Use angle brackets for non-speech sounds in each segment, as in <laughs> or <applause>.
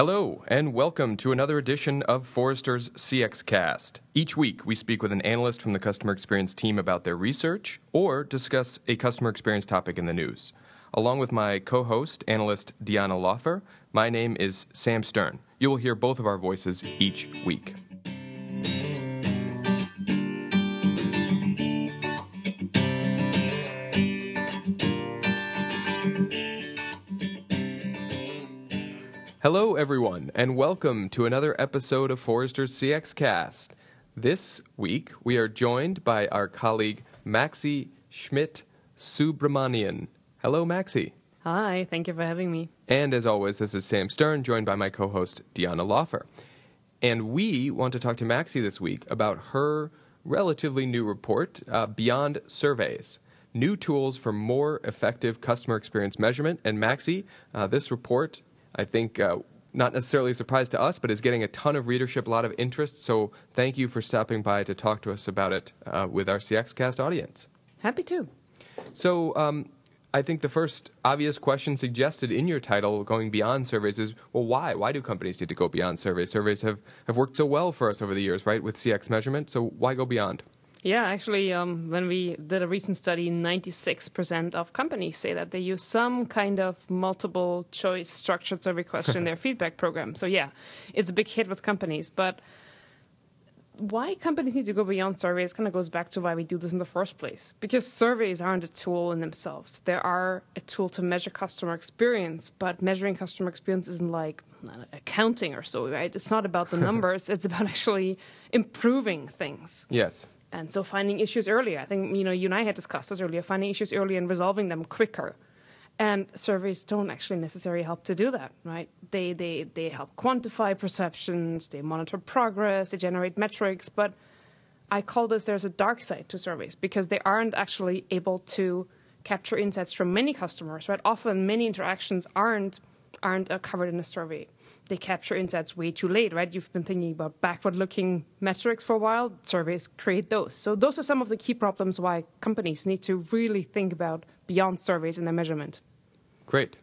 Hello, and welcome to another edition of Forrester's CX Cast. Each week, we speak with an analyst from the customer experience team about their research or discuss a customer experience topic in the news. Along with my co host, analyst Diana Laufer, my name is Sam Stern. You will hear both of our voices each week. Hello, everyone, and welcome to another episode of Forrester's CX Cast. This week, we are joined by our colleague Maxi Schmidt Subramanian. Hello, Maxi. Hi, thank you for having me. And as always, this is Sam Stern, joined by my co host, Diana Laufer. And we want to talk to Maxi this week about her relatively new report, uh, Beyond Surveys New Tools for More Effective Customer Experience Measurement. And Maxi, uh, this report I think uh, not necessarily a surprise to us, but is getting a ton of readership, a lot of interest. So thank you for stopping by to talk to us about it uh, with our CXcast audience. Happy to. So um, I think the first obvious question suggested in your title, going beyond surveys, is well, why? Why do companies need to go beyond surveys? Surveys have, have worked so well for us over the years, right, with CX measurement. So why go beyond? Yeah, actually, um, when we did a recent study, 96% of companies say that they use some kind of multiple choice structured survey question in their <laughs> feedback program. So, yeah, it's a big hit with companies. But why companies need to go beyond surveys kind of goes back to why we do this in the first place. Because surveys aren't a tool in themselves, they are a tool to measure customer experience. But measuring customer experience isn't like accounting or so, right? It's not about the <laughs> numbers, it's about actually improving things. Yes and so finding issues earlier. I think you know you and I had discussed this earlier. Finding issues earlier and resolving them quicker. And surveys don't actually necessarily help to do that, right? They they they help quantify perceptions, they monitor progress, they generate metrics, but I call this there's a dark side to surveys because they aren't actually able to capture insights from many customers, right? Often many interactions aren't aren't uh, covered in a survey they capture insights way too late, right? You've been thinking about backward looking metrics for a while. Surveys create those. So, those are some of the key problems why companies need to really think about beyond surveys in their measurement. Great.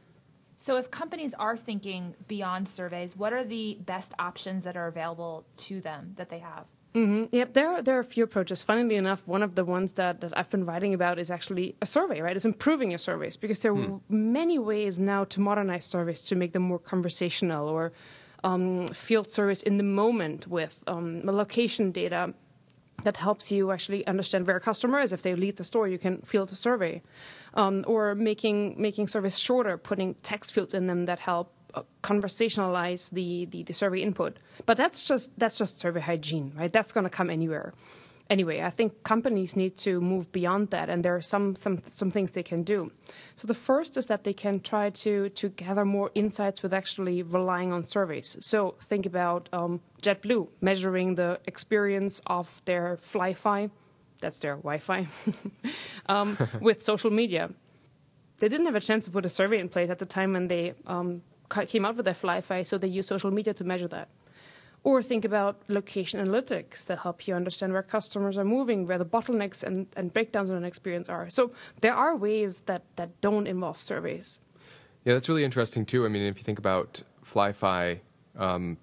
So, if companies are thinking beyond surveys, what are the best options that are available to them that they have? Mm-hmm. Yep, there are, there are a few approaches. Funnily enough, one of the ones that, that I've been writing about is actually a survey, right? It's improving your surveys because there are hmm. many ways now to modernize surveys to make them more conversational or um, field service in the moment with um, location data that helps you actually understand where a customer is. If they leave the store, you can field a survey, um, or making making surveys shorter, putting text fields in them that help conversationalize the, the, the survey input. But that's just that's just survey hygiene, right? That's going to come anywhere. Anyway, I think companies need to move beyond that, and there are some, some some things they can do. So the first is that they can try to to gather more insights with actually relying on surveys. So think about um, JetBlue measuring the experience of their FlyFi, that's their Wi-Fi, <laughs> um, <laughs> with social media. They didn't have a chance to put a survey in place at the time when they um, came out with their FlyFi, so they use social media to measure that. Or think about location analytics that help you understand where customers are moving, where the bottlenecks and, and breakdowns in an experience are. So there are ways that, that don't involve surveys. Yeah, that's really interesting too. I mean, if you think about FlyFi, um,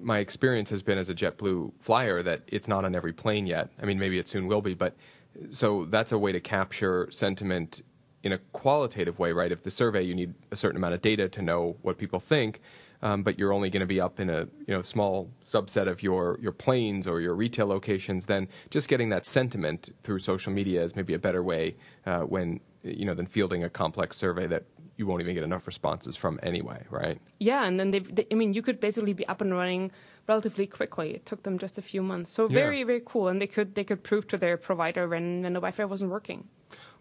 my experience has been as a JetBlue flyer that it's not on every plane yet. I mean, maybe it soon will be, but so that's a way to capture sentiment in a qualitative way, right? If the survey, you need a certain amount of data to know what people think, um, but you're only going to be up in a you know small subset of your your planes or your retail locations. Then just getting that sentiment through social media is maybe a better way uh, when you know than fielding a complex survey that you won't even get enough responses from anyway, right? Yeah, and then they, I mean, you could basically be up and running relatively quickly. It took them just a few months, so very yeah. very cool, and they could they could prove to their provider when when the Wi-Fi wasn't working.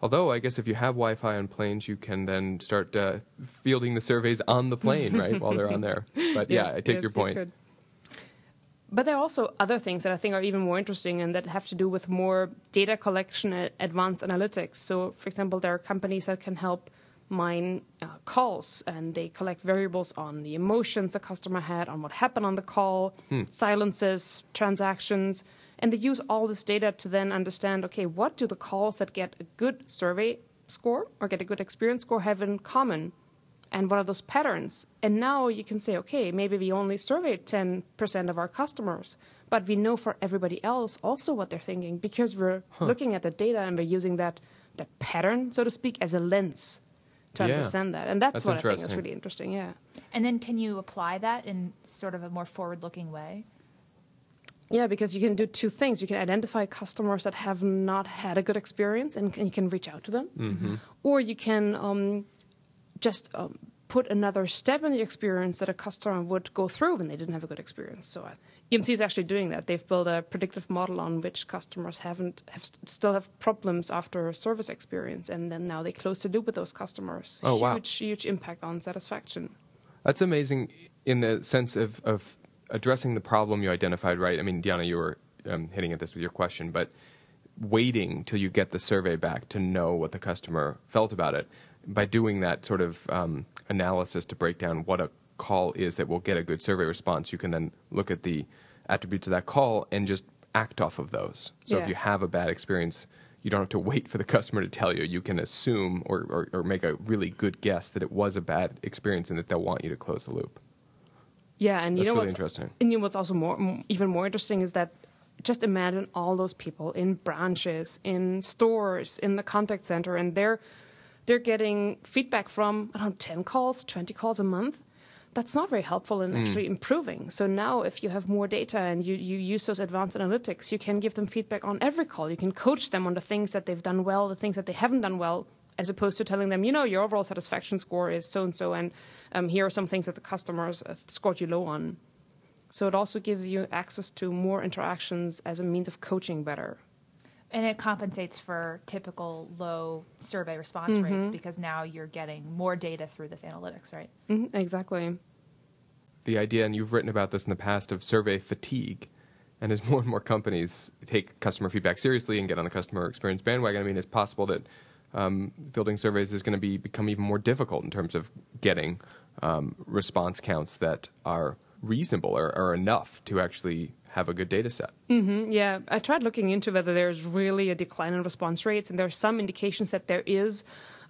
Although I guess if you have Wi-Fi on planes, you can then start uh, fielding the surveys on the plane, right, while they're on there. <laughs> But yes, yeah, I take yes, your point. You but there are also other things that I think are even more interesting and that have to do with more data collection and advanced analytics. So, for example, there are companies that can help mine uh, calls and they collect variables on the emotions the customer had, on what happened on the call, hmm. silences, transactions and they use all this data to then understand okay, what do the calls that get a good survey score or get a good experience score have in common? and what are those patterns? And now you can say, okay, maybe we only surveyed 10% of our customers, but we know for everybody else also what they're thinking because we're huh. looking at the data and we're using that, that pattern, so to speak, as a lens to yeah. understand that. And that's, that's what I think is really interesting, yeah. And then can you apply that in sort of a more forward looking way? Yeah, because you can do two things. You can identify customers that have not had a good experience and, and you can reach out to them. Mm-hmm. Or you can um, just um, put another step in the experience that a customer would go through when they didn't have a good experience. So uh, EMC is actually doing that. They've built a predictive model on which customers haven't have st- still have problems after a service experience, and then now they close the loop with those customers. Oh wow! Huge, huge impact on satisfaction. That's amazing in the sense of of addressing the problem you identified, right? I mean, Diana, you were um, hitting at this with your question, but waiting till you get the survey back to know what the customer felt about it. By doing that sort of um, analysis to break down what a call is that will get a good survey response, you can then look at the attributes of that call and just act off of those. So yeah. if you have a bad experience, you don't have to wait for the customer to tell you. You can assume or, or, or make a really good guess that it was a bad experience and that they'll want you to close the loop. Yeah, and you That's know really what's interesting. And you know what's also more, even more interesting is that just imagine all those people in branches, in stores, in the contact center, and they're they're getting feedback from around ten calls, twenty calls a month. That's not very helpful in mm. actually improving. So now, if you have more data and you, you use those advanced analytics, you can give them feedback on every call. You can coach them on the things that they've done well, the things that they haven't done well, as opposed to telling them, you know, your overall satisfaction score is so and so, and um, here are some things that the customers uh, scored you low on. So it also gives you access to more interactions as a means of coaching better. And it compensates for typical low survey response mm-hmm. rates because now you're getting more data through this analytics, right? Mm-hmm, exactly. The idea, and you've written about this in the past, of survey fatigue. And as <laughs> more and more companies take customer feedback seriously and get on the customer experience bandwagon, I mean, it's possible that um, fielding surveys is going to be become even more difficult in terms of getting um, response counts that are reasonable or, or, enough to actually have a good data set. Mm-hmm, yeah, I tried looking into whether there's really a decline in response rates, and there are some indications that there is.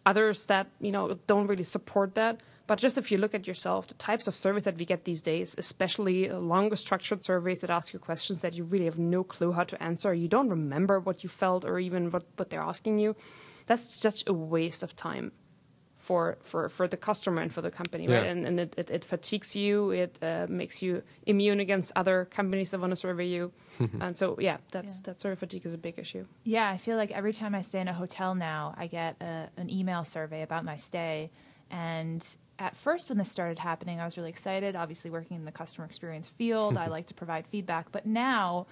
Others that you know don't really support that. But just if you look at yourself, the types of surveys that we get these days, especially longer structured surveys that ask you questions that you really have no clue how to answer, you don't remember what you felt or even what, what they're asking you that's such a waste of time for for for the customer and for the company, yeah. right? And and it, it, it fatigues you. It uh, makes you immune against other companies that want to survey you. <laughs> and so yeah, that's yeah. that sort of fatigue is a big issue. Yeah, I feel like every time I stay in a hotel now, I get a, an email survey about my stay, and at first when this started happening, I was really excited. Obviously, working in the customer experience field, I <laughs> like to provide feedback, but now.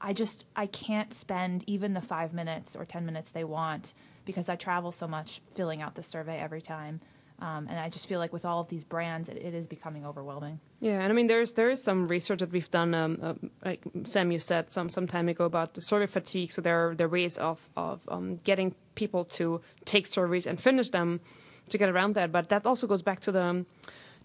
I just I can't spend even the five minutes or ten minutes they want because I travel so much filling out the survey every time. Um, and I just feel like with all of these brands, it, it is becoming overwhelming. Yeah, and I mean, there's there is some research that we've done. Um, uh, like Sam, you said some some time ago about the survey fatigue. So there are there are ways of of um, getting people to take surveys and finish them to get around that. But that also goes back to the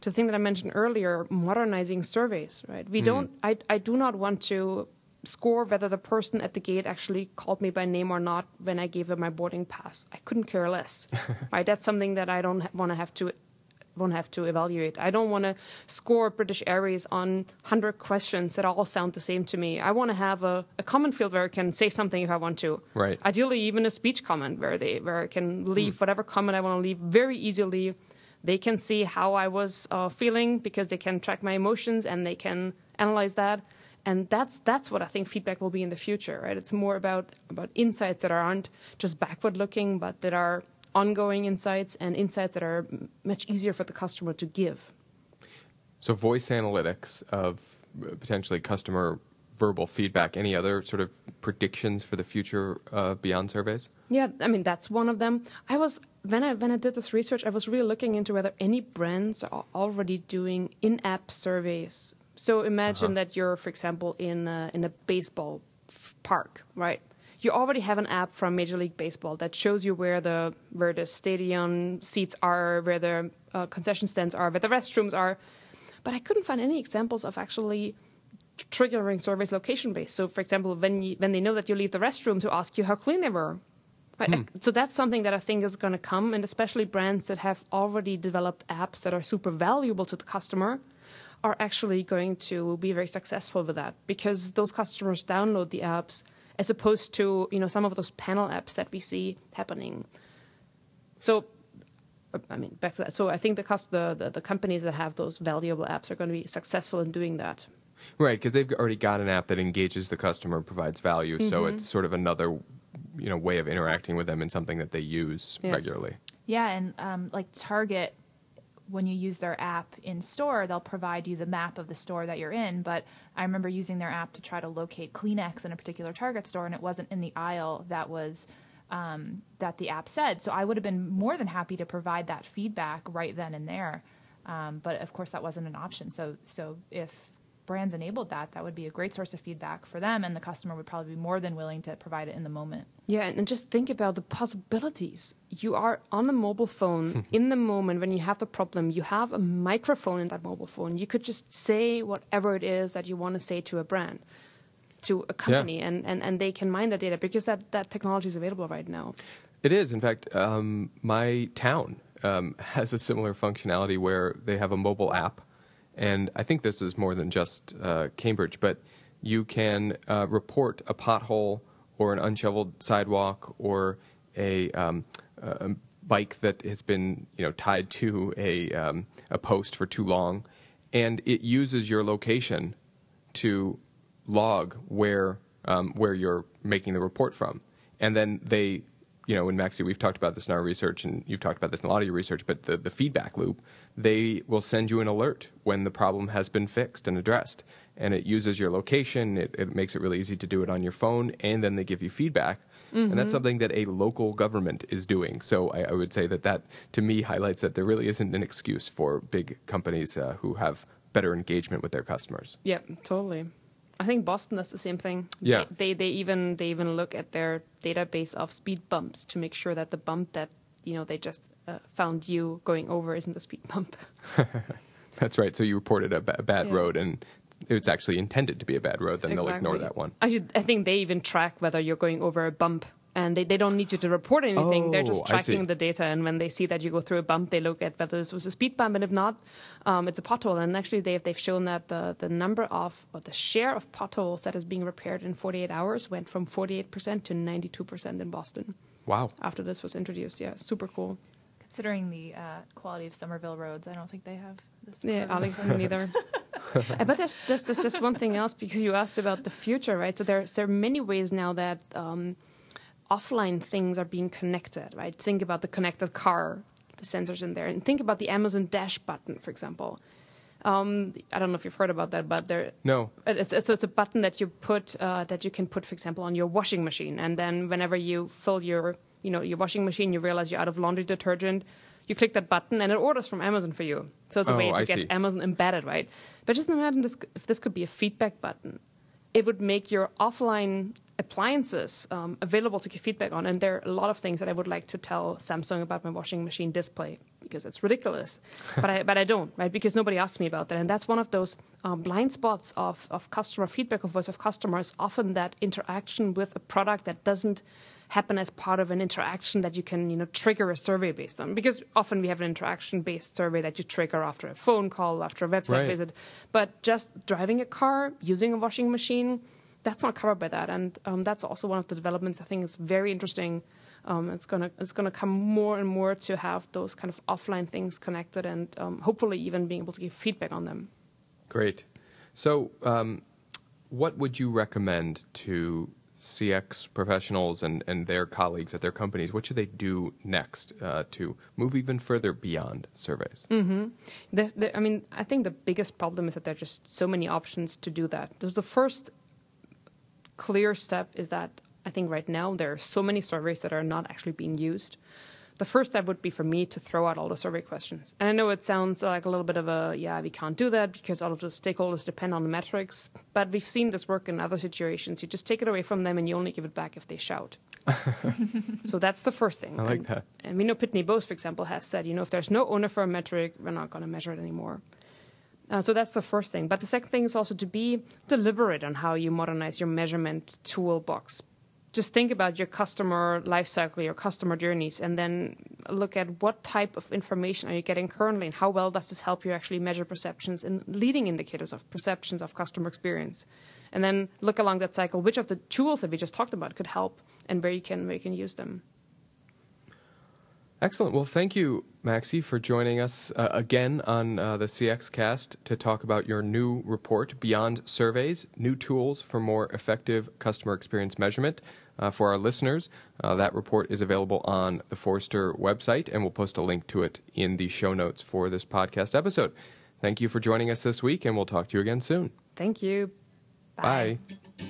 to the thing that I mentioned earlier, modernizing surveys. Right? We mm. don't. I I do not want to score whether the person at the gate actually called me by name or not when I gave them my boarding pass. I couldn't care less. <laughs> right? That's something that I don't ha- want to have to won't have to evaluate. I don't want to score British Airways on 100 questions that all sound the same to me. I want to have a, a common field where I can say something if I want to. Right. Ideally, even a speech comment where they where I can leave hmm. whatever comment I want to leave very easily. They can see how I was uh, feeling because they can track my emotions and they can analyze that and that's that's what I think feedback will be in the future, right? It's more about about insights that aren't just backward looking, but that are ongoing insights and insights that are much easier for the customer to give. So, voice analytics of potentially customer verbal feedback. Any other sort of predictions for the future uh, beyond surveys? Yeah, I mean that's one of them. I was when I when I did this research, I was really looking into whether any brands are already doing in-app surveys so imagine uh-huh. that you're, for example, in a, in a baseball f- park, right? You already have an app from Major League Baseball that shows you where the where the stadium seats are, where the uh, concession stands are, where the restrooms are. But I couldn't find any examples of actually triggering surveys location based. So, for example, when you, when they know that you leave the restroom to ask you how clean they were, Right. So that's something that I think is going to come, and especially brands that have already developed apps that are super valuable to the customer are actually going to be very successful with that because those customers download the apps as opposed to you know some of those panel apps that we see happening. So, I mean, back to that. So I think the, cost, the, the the companies that have those valuable apps are going to be successful in doing that. Right, because they've already got an app that engages the customer, provides value, so Mm-hmm. it's sort of another, you know, way of interacting with them and something that they use Yes. regularly. Yeah, and um, like Target, when you use their app in store, they'll provide you the map of the store that you're in. But I remember using their app to try to locate Kleenex in a particular Target store, and it wasn't in the aisle that was um, that the app said. So I would have been more than happy to provide that feedback right then and there. Um, but of course, that wasn't an option. So so if brands enabled that, that would be a great source of feedback for them, and the customer would probably be more than willing to provide it in the moment. Yeah, and, and just think about the possibilities. You are on a mobile phone <laughs> in the moment when you have the problem. You have a microphone in that mobile phone. You could just say whatever it is that you want to say to a brand, to a company, and, and, and they can mine the data because that, that technology is available right now. It is, in fact, um, my town um, <laughs> has a similar functionality where they have a mobile app, and I think this is more than just uh, Cambridge, but you can uh, report a pothole or an unshoveled sidewalk or a, um, a bike that has been you know tied to a um, a post for too long, and it uses your location to log where um, where you're making the report from, and then they, you know, in Maxi, we've talked about this in our research, and you've talked about this in a lot of your research. But the the feedback loop, they will send you an alert when the problem has been fixed and addressed, and it uses your location. It, it makes it really easy to do it on your phone, and then they give you feedback. And that's something that a local government is doing. So I, I would say that that, to me, highlights that there really isn't an excuse for big companies uh, who have better engagement with their customers. Yeah, totally. I think Boston does the same thing. Yeah. They, they they even they even look at their database of speed bumps to make sure that the bump that you know they just uh, found you going over isn't a speed bump. <laughs> That's right. So you reported a, bad Yeah. road, and it's actually intended to be a bad road. Then they'll ignore that one. I should. I think they even track whether you're going over a bump, and they, they don't need you to report anything. They're Oh, just tracking the data, and when they see that you go through a bump, they look at whether this was a speed bump, and if not, um, it's a pothole. And actually, they've they've shown that the the number of or the share of potholes that is being repaired in 48 hours went from 48 percent to 92 percent in Boston Wow. after this was introduced. Yeah, super cool. Considering the uh, quality of Somerville roads, I don't think they have this. Yeah, program. Arlington <laughs> neither. Uh, but there's, there's, there's, there's one thing else because you asked about the future, right? So there's there are many ways now that um, offline things are being connected, right? Think about the connected car, the sensors in there, and think about the Amazon Dash button, for example. Um, I don't know if you've heard about that, but there No. it's, it's, it's a button that you put uh, that you can put, for example, on your washing machine, and then whenever you fill your you know your washing machine, you realize you're out of laundry detergent. You click that button, and it orders from Amazon for you. So it's a Oh, way to I get see. Amazon embedded, right? But just imagine this, if this could be a feedback button. It would make your offline appliances um, available to give feedback on. And there are a lot of things that I would like to tell Samsung about my washing machine display because it's ridiculous. <laughs> but I but I don't, right? Because nobody asked me about that. And that's one of those um, blind spots of, of customer feedback, of voice of customers. Often that interaction with a product that doesn't happen as part of an interaction that you can you know trigger a survey based on because often we have an interaction based survey that you trigger after a phone call after a website Right. visit but just driving a car using a washing machine that's not covered by that and um, that's also one of the developments i think is very interesting um, it's gonna it's gonna come more and more to have those kind of offline things connected and um, hopefully even being able to give feedback on them Great. So, um, what would you recommend to CX professionals and, and their colleagues at their companies? What should they do next uh, to move even further beyond surveys? There, I mean, I think the biggest problem is that there are just so many options to do that. There's the first clear step is that I think right now there are so many surveys that are not actually being used. The first step would be for me to throw out all the survey questions. And I know it sounds like a little bit of a, yeah, we can't do that because all of the stakeholders depend on the metrics. But we've seen this work in other situations. You just take it away from them and you only give it back if they shout. <laughs> so that's the first thing. I like and, that. And we know Pitney Bowes, for example, has said, you know, if there's no owner for a metric, we're not going to measure it anymore. Uh, so that's the first thing. But the second thing is also to be deliberate on how you modernize your measurement toolbox. Just think about your customer lifecycle, your customer journeys, and then look at what type of information are you getting currently, and how well does this help you actually measure perceptions and leading indicators of perceptions of customer experience, and then look along that cycle which of the tools that we just talked about could help and where you can where you can use them. Excellent. Well, thank you, Maxi, for joining us uh, again on uh, the CX Cast to talk about your new report, Beyond Surveys New Tools for More Effective Customer Experience Measurement. Uh, for our listeners, uh, that report is available on the Forrester website, and we'll post a link to it in the show notes for this podcast episode. Thank you for joining us this week, and we'll talk to you again soon. Thank you. Bye. Bye.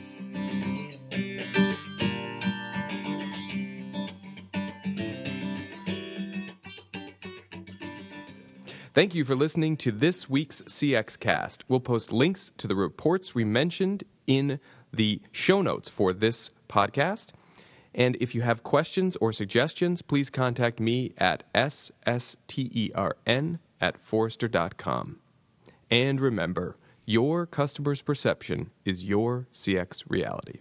Thank you for listening to this week's CX Cast. We'll post links to the reports we mentioned in the show notes for this podcast. And if you have questions or suggestions, please contact me at sstern at forrester.com. And remember, your customer's perception is your CX reality.